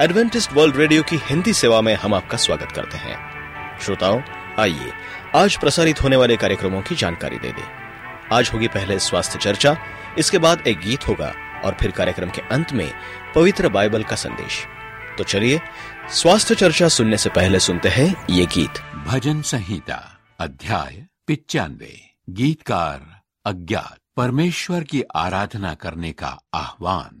Adventist world radio की हिंदी सेवा में हम आपका स्वागत करते हैं। श्रोताओं, आइए, आज प्रसारित होने वाले कार्यक्रमों की जानकारी दे दें। आज होगी पहले स्वास्थ्य चर्चा, इसके बाद एक गीत होगा और फिर कार्यक्रम के अंत में पवित्र बाइबल का संदेश। तो चलिए, स्वास्थ्य चर्चा सुनने से पहले सुनते हैं ये गीत। भजन संहिता, अध्याय पिचानवे गीतकार अज्ञात, परमेश्वर की आराधना करने का आह्वान।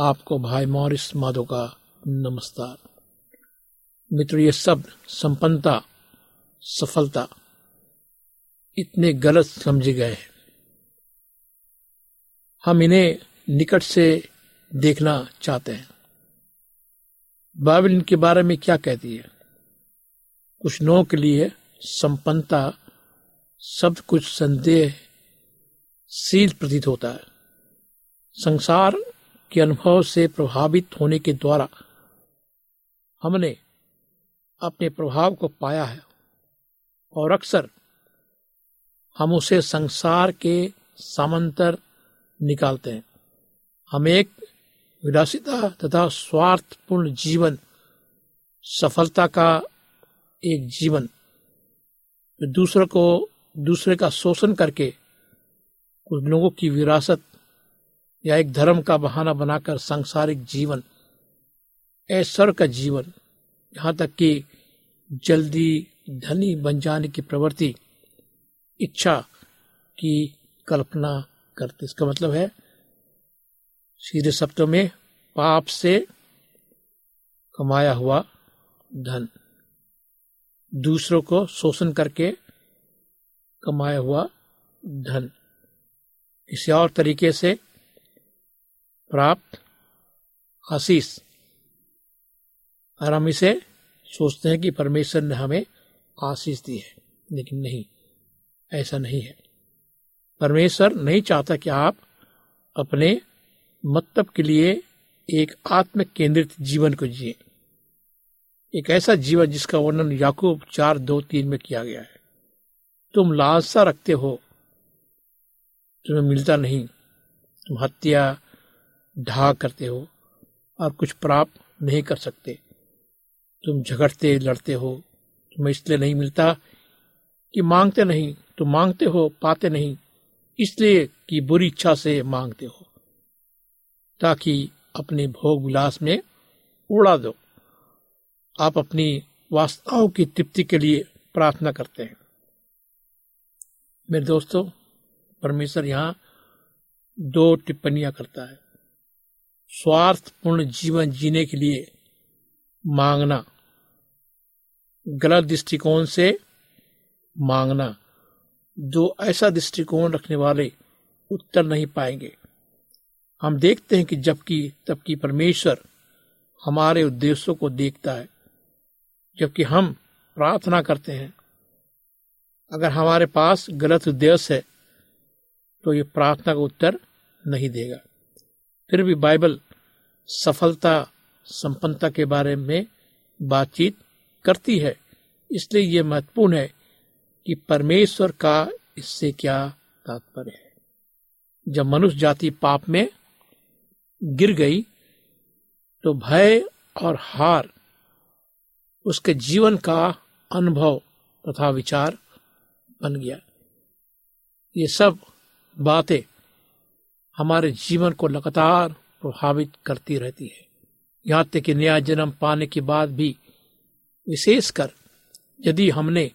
आपको भाई मॉरिस माधो का नमस्कार। मित्र, ये शब्द संपन्नता, सफलता इतने गलत समझे गए हैं। हम इन्हें निकट से देखना चाहते हैं। बाइबल इनके बारे में क्या कहती है? कुछ लोगों के लिए संपन्नता सब कुछ संदेह शील प्रतीत होता है। संसार के अनुभव से प्रभावित होने के द्वारा हमने अपने प्रभाव को पाया है और अक्सर हम उसे संसार के सामंतर निकालते हैं। हम एक विलासिता तथा स्वार्थपूर्ण जीवन, सफलता का एक जीवन दूसरों को, दूसरे का शोषण करके कुछ लोगों की विरासत या एक धर्म का बहाना बनाकर सांसारिक जीवन ऐश्वर्य का जीवन, यहाँ तक कि जल्दी धनी बन जाने की प्रवृत्ति, इच्छा की कल्पना करते। इसका मतलब है, सीधे शब्दों में, पाप से कमाया हुआ धन, दूसरों को शोषण करके कमाया हुआ धन। किसी और तरीके से प्राप्त, आशीष। और हम इसे सोचते हैं कि परमेश्वर ने हमें आशीष दी है, लेकिन नहीं, ऐसा नहीं है। परमेश्वर नहीं चाहता कि आप अपने मतलब के लिए एक आत्म केंद्रित जीवन को जिए। एक ऐसा जीवन जिसका वर्णन याकूब चार दो तीन में किया गया है। तुम लालसा रखते हो, तुम्हें मिलता नहीं, तुम हत्या ढा करते हो और कुछ प्राप्त नहीं कर सकते। तुम झगड़ते, लड़ते हो, तुम्हें इसलिए नहीं मिलता कि मांगते नहीं, तुम मांगते हो, पाते नहीं, इसलिए कि बुरी इच्छा से मांगते हो। ताकि अपने भोग विलास में उड़ा दो। आप अपनी वास्तवों की तृप्ति के लिए प्रार्थना करते हैं। मेरे दोस्तों, परमेश्वर यहाँ दो टिप्पणियाँ करता है। स्वार्थपूर्ण जीवन जीने के लिए मांगना। गलत दृष्टिकोण से मांगना। जो ऐसा दृष्टिकोण रखने वाले उत्तर नहीं पाएँगे। हम देखते हैं कि जबकि तबकि परमेश्वर हमारे उद्देश्यों को देखता है, जबकि हम प्रार्थना करते हैं। अगर हमारे पास गलत उद्देश्य है तो ये प्रार्थना का उत्तर नहीं देगा। फिर भी बाइबल सफलता, संपन्नता के बारे में बातचीत करती है। इसलिए यह महत्वपूर्ण है कि परमेश्वर का इससे क्या तात्पर्य है। जब मनुष्य जाति पाप में गिर गई तो भय और हार, उसके जीवन का अनुभव तथा विचार बन गया। ये सब बातें हमारे जीवन को लगातार प्रभावित करती रहती है। यहाँ तक कि नया जन्म पाने के बाद भी, विशेषकर यदि हमने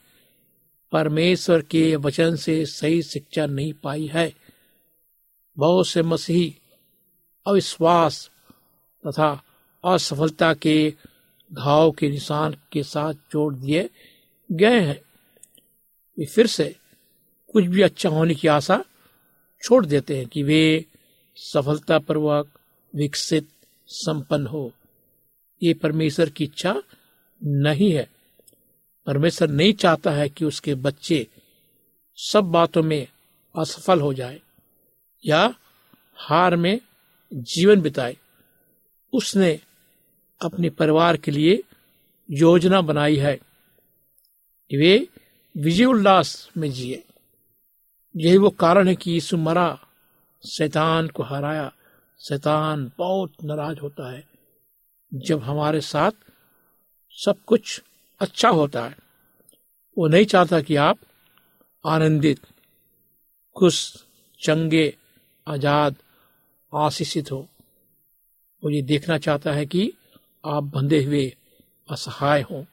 परमेश्वर के वचन से सही शिक्षा नहीं पाई है, बहुत से मसीही अविश्वास तथा असफलता के घाव के निशान के साथ जोड़ दिए गए हैं। वे फिर से कुछ भी अच्छा होने की आशा छोड़ देते हैं कि वे सफलतापूर्वक विकसित संपन्न हो। ये परमेश्वर की इच्छा नहीं है। परमेश्वर नहीं चाहता है कि उसके बच्चे सब बातों में असफल हो जाए या हार में जीवन बिताए। उसने अपने परिवार के लिए योजना बनाई है वे विजय उल्लास में जिए। यही वो कारण है कि यीशु मरा शैतान को हराया। शैतान बहुत नाराज़ होता है। जब हमारे साथ सब कुछ अच्छा होता है, वो नहीं चाहता कि आप आनंदित, खुश, चंगे, आज़ाद, आशीषित हो। वो ये देखना चाहता है कि आप बंधे हुए, असहाय हो।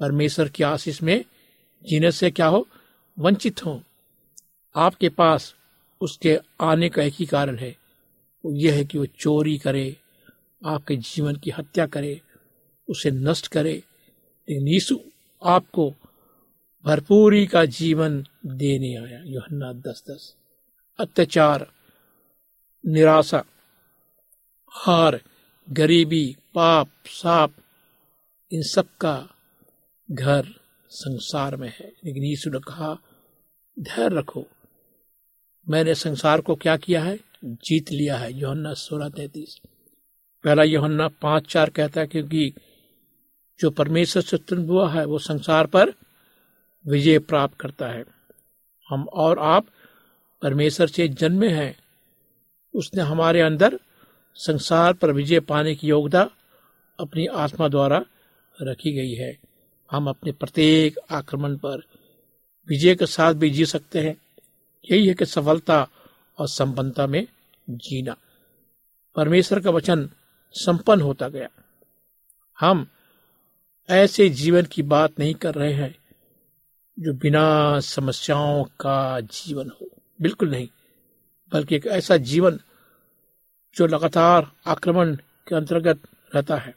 परमेश्वर की आशीष में जीने से क्या हो? वंचित हो। आपके पास उसके आने का एक ही कारण है। वो यह है कि वो चोरी करे, आपके जीवन की हत्या करे, उसे नष्ट करे। लेकिन यीशु आपको भरपूरी का जीवन देने आया, योहन्ना दस दस अत्याचार, निराशा, हार, गरीबी, पाप, साप, इन सब का घर संसार में है। लेकिन यीशु ने कहा, धैर्य रखो मैंने संसार को क्या किया है? जीत लिया है। योहन्ना सोलह तैतीस। पहला योहन्ना पाँच चार कहता है, क्योंकि जो परमेश्वर से उत्पन्न हुआ है, वो संसार पर विजय प्राप्त करता है। हम और आप परमेश्वर से जन्मे हैं। उसने हमारे अंदर संसार पर विजय पाने की योग्यता अपनी आत्मा द्वारा रखी गई है। हम अपने प्रत्येक आक्रमण पर विजय के साथ भी जी सकते हैं। यही है कि सफलता और संपन्नता में जीना। परमेश्वर का वचन संपन्न होता गया। हम ऐसे जीवन की बात नहीं कर रहे हैं जो बिना समस्याओं का जीवन हो। बिल्कुल नहीं, बल्कि एक ऐसा जीवन जो लगातार आक्रमण के अंतर्गत रहता है।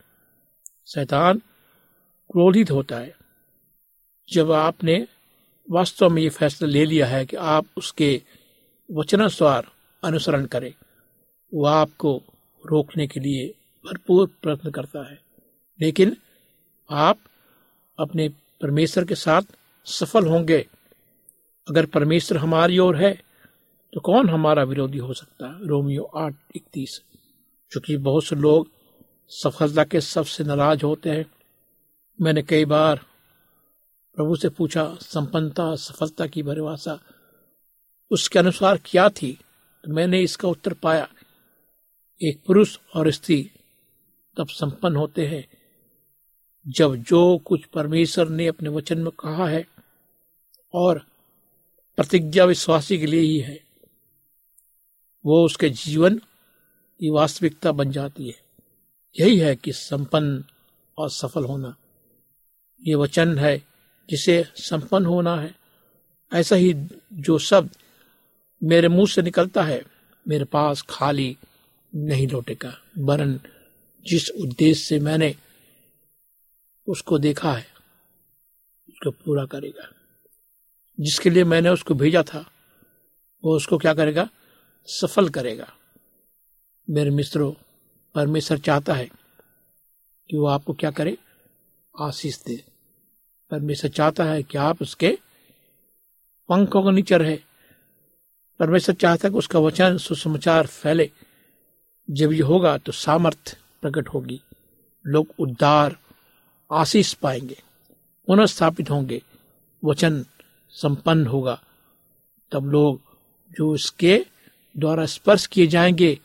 शैतान क्रोधित होता है। जब आपने वास्तव में ये फैसला ले लिया है कि आप उसके वचनानुसार अनुसरण करें। वो आपको रोकने के लिए भरपूर प्रयत्न करता है। लेकिन आप अपने परमेश्वर के साथ सफल होंगे। अगर परमेश्वर हमारी ओर है तो कौन हमारा विरोधी हो सकता है? रोमियो आठ, इकतीस। क्योंकि बहुत से लोग सफलता के सबसे नाराज़ होते हैं, मैंने कई बार प्रभु से पूछा, संपन्नता, सफलता की परिभाषा उसके अनुसार क्या थी? तो मैंने इसका उत्तर पाया, एक पुरुष और स्त्री तब संपन्न होते हैं। जब जो कुछ परमेश्वर ने अपने वचन में कहा है और प्रतिज्ञा विश्वासी के लिए ही है, वो उसके जीवन की वास्तविकता बन जाती है। यही है कि संपन्न और सफल होना। ये वचन है जिसे संपन्न होना है। ऐसा ही जो शब्द मेरे मुँह से निकलता है, मेरे पास खाली नहीं लौटेगा। वरन जिस उद्देश्य से मैंने उसको देखा है, उसको पूरा करेगा। जिसके लिए मैंने उसको भेजा था, वो उसको क्या करेगा? सफल करेगा। मेरे मित्रों, परमेश्वर चाहता है कि वो आपको क्या करे? आशीष दे। परमेश्वर चाहता है कि आप उसके पंखों का नीचे रहे। परमेश्वर चाहता है कि उसका वचन सुसमाचार फैले। जब ये होगा तो सामर्थ्य प्रकट होगी। लोग उद्धार, आशीष पाएँगे, पुनर्स्थापित होंगे, वचन संपन्न होगा। तब लोग जो इसके द्वारा स्पर्श किए जाएँगे,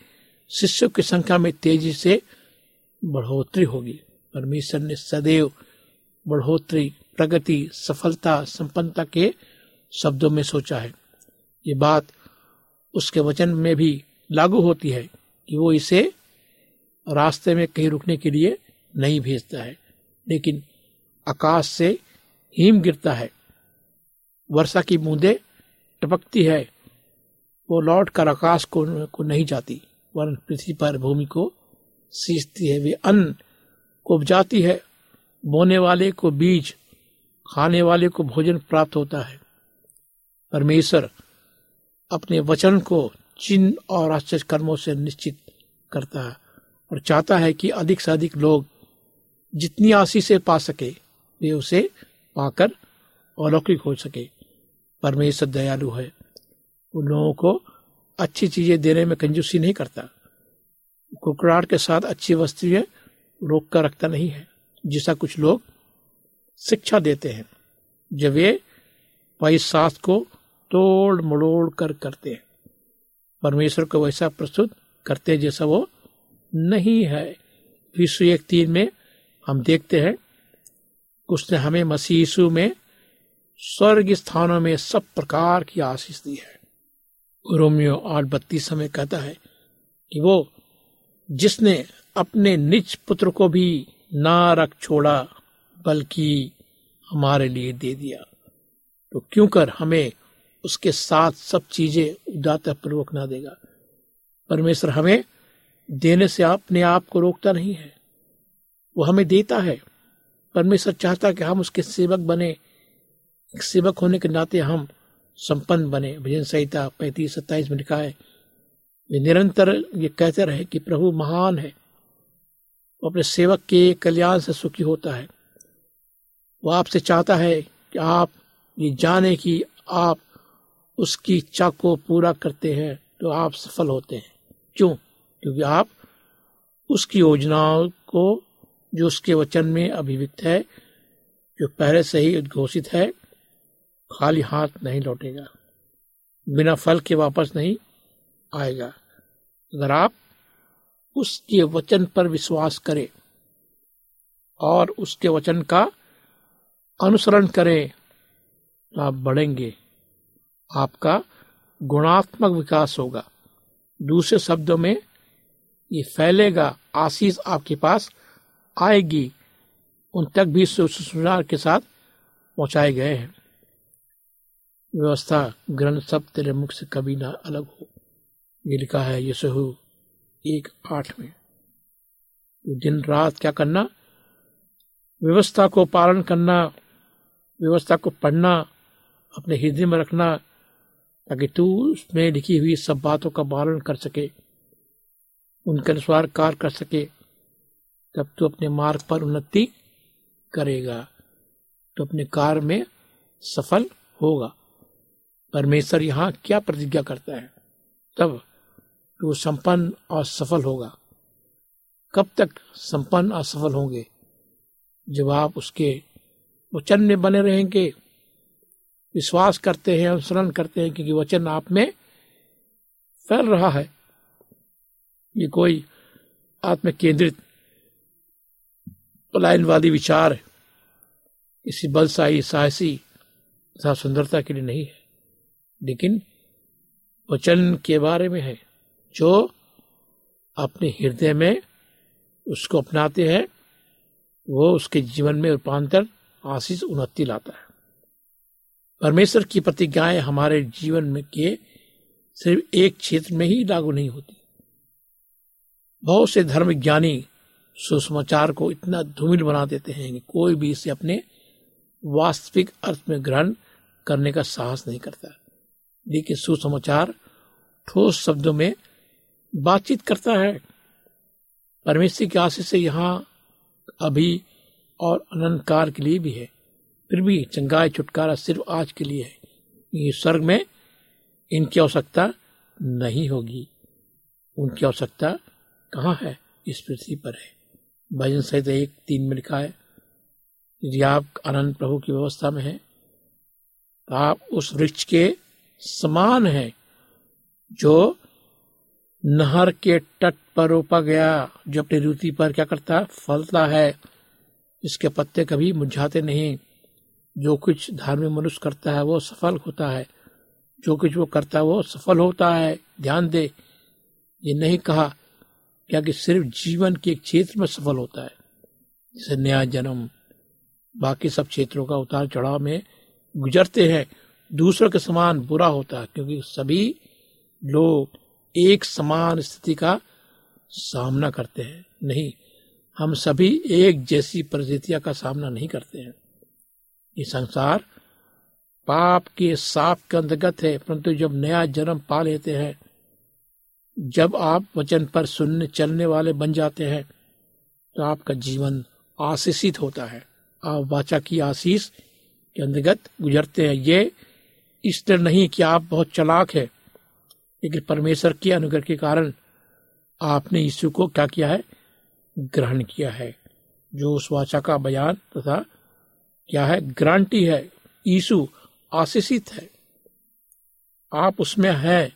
शिष्यों की संख्या में तेज़ी से बढ़ोतरी होगी। परमेश्वर ने सदैव बढ़ोतरी प्रगति सफलता संपन्नता के शब्दों में सोचा है। ये बात उसके वचन में भी लागू होती है कि वो इसे रास्ते में कहीं रुकने के लिए नहीं भेजता है लेकिन आकाश से हिम गिरता है। वर्षा की बूंदे टपकती है वो लौट कर आकाश को, को नहीं जाती वरन पृथ्वी पर भूमि को सींचती है। वे अन्न को उपजाती है बोने वाले को बीज खाने वाले को भोजन प्राप्त होता है। परमेश्वर अपने वचन को चिन्ह और आश्चर्य कर्मों से निश्चित करता है और चाहता है कि अधिक से अधिक लोग जितनी आशीष पा सके, वे उसे पाकर अलौकिक हो सके। परमेश्वर दयालु है। उन लोगों को अच्छी चीज़ें देने में कंजूसी नहीं करता। कुकड़ाहट के साथ अच्छी वस्तुएँ रोक कर रखता नहीं है। जिसा कुछ लोग शिक्षा देते हैं। जब वे पैसास को तोड़ मड़ोड़ कर करते हैं, परमेश्वर को वैसा प्रस्तुत करते जैसा वो नहीं है। विश्व एक तीन में हम देखते हैं, उसने हमें यीशु में स्वर्ग स्थानों में सब प्रकार की आशीष दी है। रोमियो आठ बत्तीस में कहता है कि वो जिसने अपने निज पुत्र को भी ना रख छोड़ा बल्कि हमारे लिए दे दिया। तो क्यों कर हमें उसके साथ सब चीज़ें उदाता पूर्वक ना देगा? परमेश्वर हमें देने से अपने आप को रोकता नहीं है। वो हमें देता है। परमेश्वर चाहता कि हम उसके सेवक बने। एक सेवक होने के नाते हम संपन्न बने। भजन संहिता पैंतीस, सत्ताईस में लिखा है, वे निरंतर ये कहते रहे कि प्रभु महान है। वो अपने सेवक के कल्याण से सुखी होता है। वो आपसे चाहता है कि आप ये जाने कि आप उसकी इच्छा को पूरा करते हैं तो आप सफल होते हैं। क्यों? क्योंकि आप उसकी योजनाओं को, जो उसके वचन में अभिव्यक्त है, जो पहले से ही उद्घोषित है, खाली हाथ नहीं लौटेगा। बिना फल के वापस नहीं आएगा। अगर आप उसके वचन पर विश्वास करें और उसके वचन का अनुसरण करें तो आप बढ़ेंगे, आपका गुणात्मक विकास होगा। दूसरे शब्दों में, ये फैलेगा, आशीष आपके पास आएगी, उन तक भी सुसमाचार के साथ पहुँचाए गए हैं। व्यवस्था ग्रंथ सब तेरे मुख से कभी ना अलग हो। ये लिखा है यशहु एक आठ में। तो दिन रात क्या करना? व्यवस्था को पालन करना व्यवस्था को पढ़ना, अपने हृदय में रखना, ताकि तू उसमें लिखी हुई सब बातों का पालन कर सके, उनके अनुसार कार्य कर सके तब तू अपने मार्ग पर उन्नति करेगा तो अपने कार्य में सफल होगा। परमेश्वर यहाँ क्या प्रतिज्ञा करता है? तब तो संपन्न और सफल होगा। कब तक संपन्न और सफल होंगे? जब आप उसके वचन में बने रहेंगे। विश्वास करते हैं अनुसरण करते हैं क्योंकि वचन आप में फैल रहा है। ये कोई आत्म केंद्रित पलायनवादी विचार किसी बलशाही, साहसी तथा सुंदरता के लिए नहीं है। लेकिन वचन के बारे में है, जो अपने हृदय में उसको अपनाते हैं, वो उसके जीवन में रूपांतर आशीष उन्नति लाता है। परमेश्वर की प्रतिज्ञाएँ हमारे जीवन में के सिर्फ़ एक क्षेत्र में ही लागू नहीं होती। बहुत से धर्म ज्ञानी सुसमाचार को इतना धूमिल बना देते हैं कि कोई भी इसे अपने वास्तविक अर्थ में ग्रहण करने का साहस नहीं करता। लेकिन सुसमाचार ठोस शब्दों में बातचीत करता है। परमेश्वर की आशीष से यहाँ अभी और अनंत काल के लिए भी है। फिर भी चंगाई छुटकारा सिर्फ़ आज के लिए है। ये स्वर्ग में इनकी आवश्यकता नहीं होगी। उनकी आवश्यकता कहाँ है? इस पृथ्वी पर है। भजन सहित एक तीन में लिखा है। यदि आप अनंत प्रभु की व्यवस्था में हैं तो आप उस वृक्ष के समान हैं जो नहर के तट पर रोपा गया, जो अपनी रुचि पर क्या करता है? फलता है। इसके पत्ते कभी मुरझाते नहीं। जो कुछ धार्मिक मनुष्य करता है, वो सफल होता है। जो कुछ वो करता है, वो सफल होता है। ध्यान दे, ये नहीं कहा क्या कि सिर्फ़ जीवन के एक क्षेत्र में सफल होता है। जैसे नया जन्म, बाकी सब क्षेत्रों का उतार चढ़ाव में गुजरते हैं। दूसरों के समान बुरा होता है, क्योंकि सभी लोग एक समान स्थिति का सामना करते हैं। नहीं हम सभी एक जैसी परिस्थितियों का सामना नहीं करते हैं। ये संसार पाप के साप के अंतर्गत है, परंतु जब नया जन्म पा लेते हैं, जब आप वचन पर सुनने चलने वाले बन जाते हैं तो आपका जीवन आशीषित होता है। आप वाचा की आशीष के अंतर्गत गुजरते हैं। ये इसलिए नहीं कि आप बहुत चलाक है, लेकिन परमेश्वर के अनुग्रह के कारण आपने यीशु को क्या किया है? ग्रहण किया है, जो उस वाचा का बयान तथा क्या है, ग्रांटी है यीशु आशीषित है। आप उसमें हैं,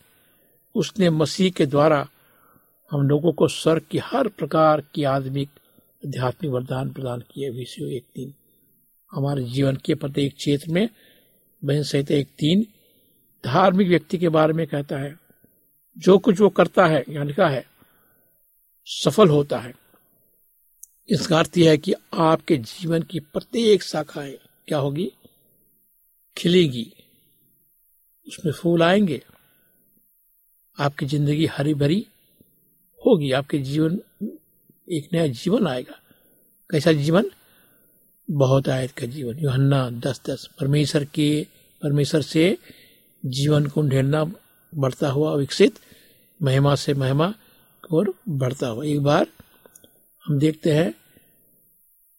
उसने मसीह के द्वारा हम लोगों को स्वर्ग की हर प्रकार की आदमिक आध्यात्मिक वरदान प्रदान किए विषय एक तीन हमारे जीवन के प्रत्येक क्षेत्र में बहन सहित एक तीन धार्मिक व्यक्ति के बारे में कहता है, जो कुछ वो करता है यहाँ लिखा है, सफल होता है। इसका अर्थ यह है कि आपके जीवन की प्रत्येक शाखाएँ क्या होगी? खिलेगी। उसमें फूल आएँगे। आपकी ज़िंदगी हरी भरी होगी। आपके जीवन, एक नया जीवन आएगा। कैसा जीवन? बहुत आयत का जीवन। योहन्ना दस दस परमेश्वर के, परमेश्वर से जीवन को ढेरना बढ़ता हुआ विकसित, महिमा से महिमा और बढ़ता हुआ। एक बार हम देखते हैं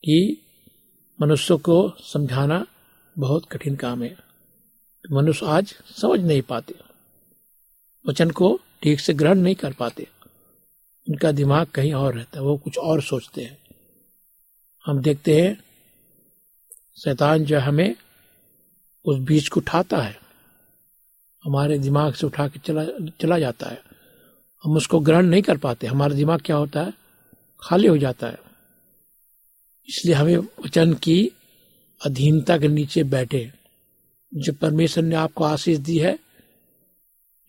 कि मनुष्य को समझाना बहुत कठिन काम है। मनुष्य आज समझ नहीं पाते। वचन को ठीक से ग्रहण नहीं कर पाते। उनका दिमाग कहीं और रहता है, वो कुछ और सोचते हैं। हम देखते हैं, शैतान जो हमें उस बीज को उठाता है। हमारे दिमाग से उठा के चला चला जाता है। हम उसको ग्रहण नहीं कर पाते। हमारा दिमाग क्या होता है? खाली हो जाता है। इसलिए हमें वचन की अधीनता के नीचे बैठे। जब परमेश्वर ने आपको आशीष दी है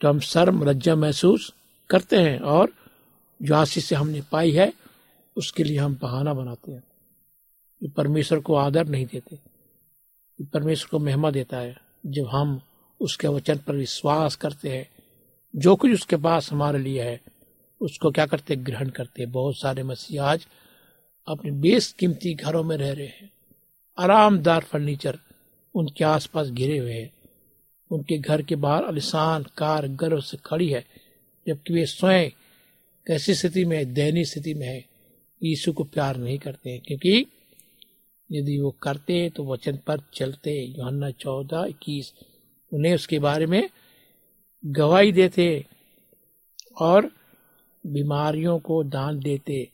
तो हम शर्म लज्जा महसूस करते हैं और जो आशीष से हमने पाई है, उसके लिए हम बहाना बनाते हैं। ये परमेश्वर को आदर नहीं देते ये परमेश्वर को महिमा देता है। जब हम उसके वचन पर विश्वास करते हैं, जो कुछ उसके पास हमारे लिए है उसको क्या करते? ग्रहण करते। बहुत सारे मसीह आज अपने बेसकीमती घरों में रह रहे हैं। आरामदार फर्नीचर उनके आसपास घिरे हुए हैं। उनके घर के बाहर अलिशान कार गर्व से खड़ी है, जबकि वे स्वयं कैसी स्थिति में दयनीय स्थिति में है। यीशु को प्यार नहीं करते हैं, क्योंकि यदि वो करते तो वचन पर चलते योहन्ना चौदह इक्कीस, उन्हें उसके बारे में गवाही देते और बीमारियों को दान देते,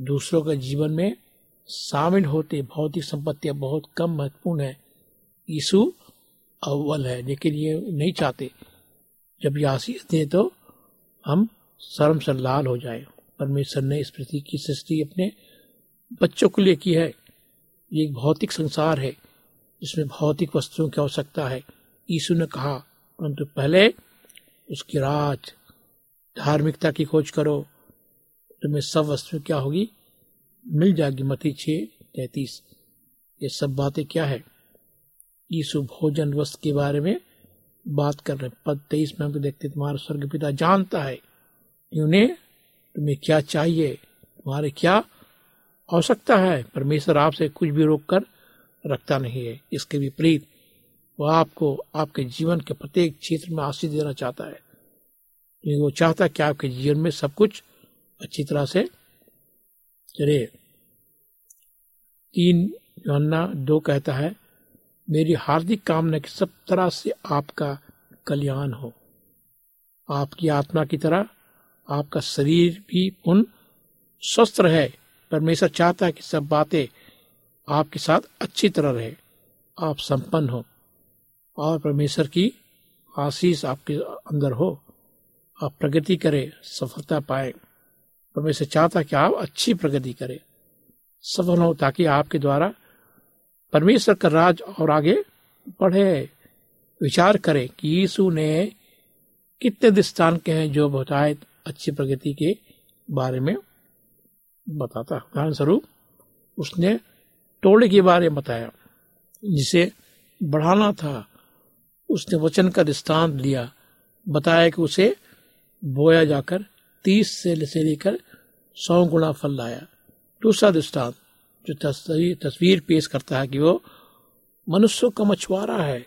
दूसरों के जीवन में शामिल होते। भौतिक संपत्तियाँ बहुत कम महत्वपूर्ण है। यीशु अव्वल है, लेकिन ये नहीं चाहते। जब ये आशीष दे तो हम शर्म से लाल हो जाए। परमेश्वर ने इस पृथ्वी की सृष्टि अपने बच्चों के लिए की है। ये एक भौतिक संसार है, जिसमें भौतिक वस्तुओं की आवश्यकता है। यीशु ने कहा, परंतु पहले उसकी राज धार्मिकता की खोज करो, तुम्हें सब वस्तु क्या होगी? मिल जाएगी, मती छ तैतीस। ये सब बातें क्या है? यीशु भोजन वस्त्र के बारे में बात कर रहे हैं। पद तेईस में हम तो देखते तुम्हारा स्वर्ग पिता जानता है कि उन्हें तुम्हें क्या चाहिए, तुम्हारे क्या आवश्यकता है? परमेश्वर आपसे कुछ भी रोक कर रखता नहीं है। इसके विपरीत वह आपको आपके जीवन के प्रत्येक क्षेत्र में आशीष देना चाहता है। क्योंकि वो चाहता है कि आपके जीवन में सब कुछ अच्छी तरह से चले। तीन योन्ना दो कहता है, मेरी हार्दिक कामना कि सब तरह से आपका कल्याण हो। आपकी आत्मा की तरह आपका शरीर भी पूर्ण स्वस्थ रहे। परमेश्वर चाहता है कि सब बातें आपके साथ अच्छी तरह रहे, आप संपन्न हो और परमेश्वर की आशीष आपके अंदर हो। आप प्रगति करें, सफलता पाए। परमेश्वर चाहता कि आप अच्छी प्रगति करें, सफल हो ताकि आपके द्वारा परमेश्वर का राज और आगे बढ़े। विचार करें कि यीशु ने कितने दृष्टान के हैं जो बताए अच्छी प्रगति के बारे में बताता। उदाहरण स्वरूप उसने टोले के बारे में बताया, जिसे बढ़ाना था। उसने वचन का दृष्टांत लिया बताया कि उसे बोया जाकर, तीस से से लेकर सौ गुणा फल लाया। दूसरा दृष्टांत जो तस्वीर तस्वीर पेश करता है कि वो मनुष्यों का मछुआरा है।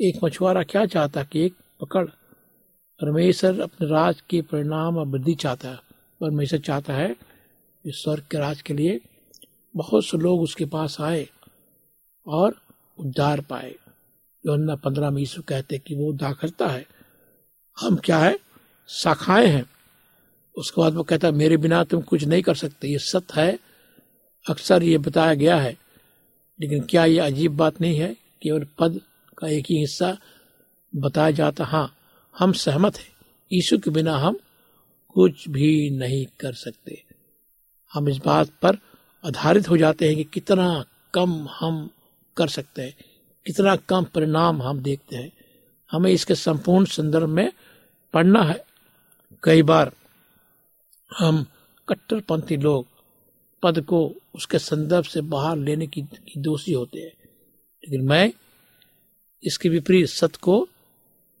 एक मछुआरा क्या चाहता है कि एक पकड़? परमेश्वर अपने राज के परिणाम और वृद्धि चाहता है। परमेश्वर चाहता है कि स्वर्ग के राज के लिए बहुत से लोग उसके पास आए और उद्धार पाए। योन्ना पंद्रह में यीशु कहते कि वो उद्धार करता है। हम क्या है? शाखाएँ हैं। उसके बाद वो कहता है, मेरे बिना तुम कुछ नहीं कर सकते। ये सत्य है। अक्सर ये बताया गया है। लेकिन क्या ये अजीब बात नहीं है केवल पद का एक ही हिस्सा बताया जाता? हाँ हम सहमत हैं। यीशु के बिना हम कुछ भी नहीं कर सकते। हम इस बात पर आधारित हो जाते हैं कि कितना कम हम कर सकते हैं। कितना कम परिणाम हम देखते हैं। हमें इसके संपूर्ण संदर्भ में पढ़ना है। कई बार हम कट्टरपंथी लोग पद को उसके संदर्भ से बाहर लेने की, दोषी होते हैं। लेकिन मैं इसके विपरीत सत्य को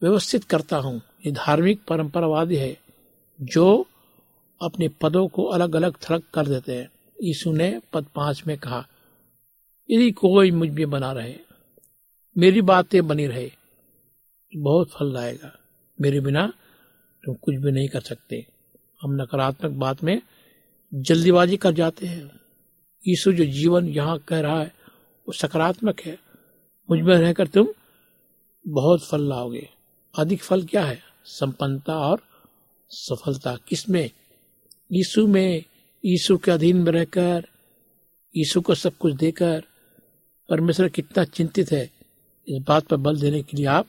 व्यवस्थित करता हूँ। ये धार्मिक परंपरावादी है जो अपने पदों को अलग अलग थलग कर देते हैं। यीशु ने पद पाँच में कहा यदि कोई मुझमें बना रहे मेरी बातें बनी रहे बहुत फल लाएगा। मेरे बिना तुम कुछ भी नहीं कर सकते। हम नकारात्मक बात में जल्दीबाजी कर जाते हैं। यीशु जो जीवन यहाँ कह रहा है, वो सकारात्मक है। मुझमें रहकर तुम बहुत फल लाओगे। अधिक फल क्या है? संपन्नता और सफलता। किसमें? यीशु में। यीशु के अधीन में रहकर, यीशु को सब कुछ देकर। परमेश्वर कितना चिंतित है। इस बात पर बल देने के लिए आप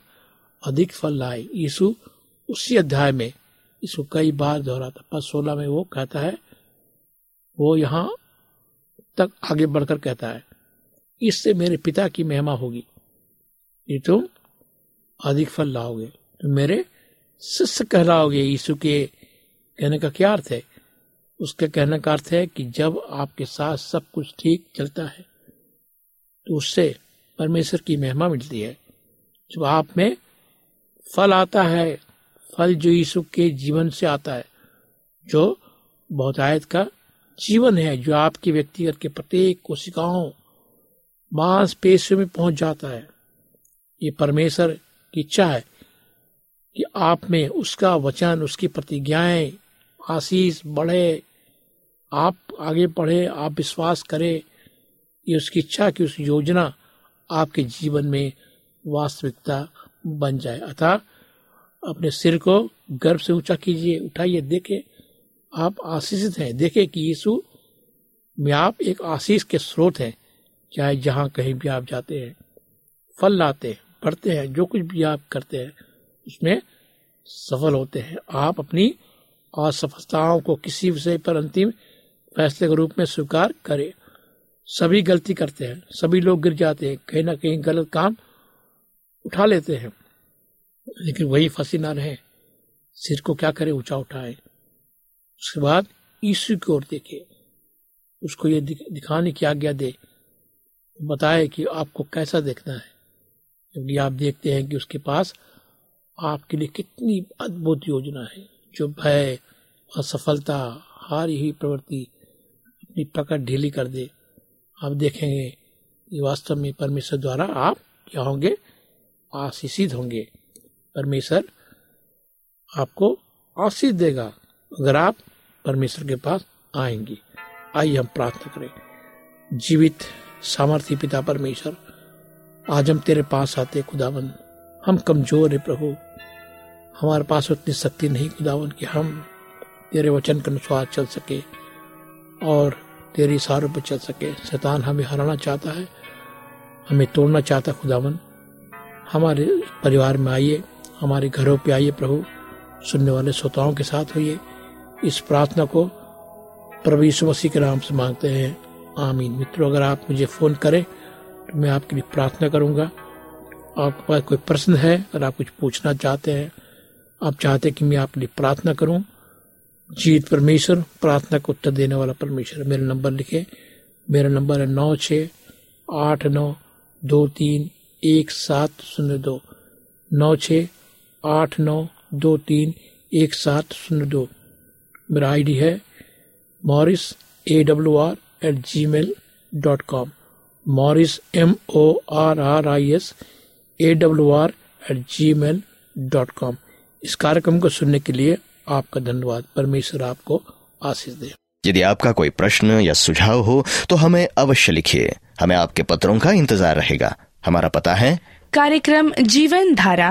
अधिक फल लाए। यीशु उसी अध्याय में, इसको कई बार दोहराता पद सोलह में वो कहता है, वो यहाँ तक आगे बढ़कर कहता है, इससे मेरे पिता की महिमा होगी, ये तुम अधिक फल लाओगे, तुम मेरे शिष्य कहलाओगे। यीशु के कहने का क्या अर्थ है? उसके कहने का अर्थ है कि जब आपके साथ सब कुछ ठीक चलता है तो उससे परमेश्वर की महिमा मिलती है। जब आप में फल आता है फल जो यीशु के जीवन से आता है, जो बहुतायत का जीवन है, जो आपके व्यक्तिगत के प्रत्येक कोशिकाओं मांस पेशियों में पहुँच जाता है। ये परमेश्वर की इच्छा है कि आप में उसका वचन, उसकी प्रतिज्ञाएँ, आशीष बढ़े, आप आगे बढ़े, आप विश्वास करें। ये उसकी इच्छा कि उस योजना आपके जीवन में वास्तविकता बन जाए। अतः अपने सिर को गर्व से ऊँचा कीजिए, उठाइए, देखें। आप आशीषित हैं। देखें कि यीशु में आप एक आशीष के स्रोत हैं। चाहे जहाँ कहीं भी आप जाते हैं, फल लाते हैं बढ़ते हैं, जो कुछ भी आप करते हैं, उसमें सफल होते हैं। आप अपनी असफलताओं को किसी विषय पर अंतिम फैसले के रूप में स्वीकार करें। सभी गलती करते हैं। सभी लोग गिर जाते हैं। कहीं ना कहीं गलत काम उठा लेते हैं। लेकिन वही फंसी ना रहे। सिर को क्या करे? ऊँचा उठाए। उसके बाद यीशु की ओर देखे। उसको ये दिखाने की आज्ञा दे। बताए कि आपको कैसा देखना है। क्योंकि आप देखते हैं कि उसके पास आपके लिए कितनी अद्भुत योजना है। जो भय, असफलता, हारी ही प्रवृत्ति अपनी पकड़ ढीली कर दे। आप देखेंगे कि वास्तव में परमेश्वर द्वारा आप क्या होंगे? आशीषित होंगे। परमेश्वर आपको आशीष देगा अगर आप परमेश्वर के पास आएँगे। आइए हम प्रार्थना करें। जीवित सामर्थ्य पिता परमेश्वर, आज हम तेरे पास आते खुदावन हम कमज़ोर है प्रभु। हमारे पास उतनी शक्ति नहीं खुदावन कि हम तेरे वचन के अनुसार चल सके और तेरे इशारों पर चल सके। शैतान हमें हराना चाहता है, हमें तोड़ना चाहता है खुदावन हमारे परिवार में आइए। हमारे घरों पे आइए प्रभु। सुनने वाले श्रोताओं के साथ होइए। इस प्रार्थना को प्रभु यीशु मसीह के नाम से मांगते हैं। आमीन। मित्रों, अगर आप मुझे फ़ोन करें तो मैं आपके लिए प्रार्थना करूँगा। आपके पास कोई प्रश्न है, अगर आप कुछ पूछना चाहते हैं, आप चाहते हैं कि मैं आपके लिए प्रार्थना करूँ जीत परमेश्वर, प्रार्थना को उत्तर देने वाला परमेश्वर, मेरा नंबर लिखे। मेरा नंबर है नौ छ आठ नौ दो तीन एक सात शून्य दो। नौ छ आठ नौ दो तीन एक सात शून्य दो। मेरा आईडी है Morris A W R at Gmail dot com Morris M O R R I S A W R at Gmail dot com इस कार्यक्रम को सुनने के लिए आपका धन्यवाद। परमेश्वर आपको आशीष दे। यदि आपका कोई प्रश्न या सुझाव हो तो हमें अवश्य लिखिए। हमें आपके पत्रों का इंतज़ार रहेगा। हमारा पता है कार्यक्रम Jeevan Dhara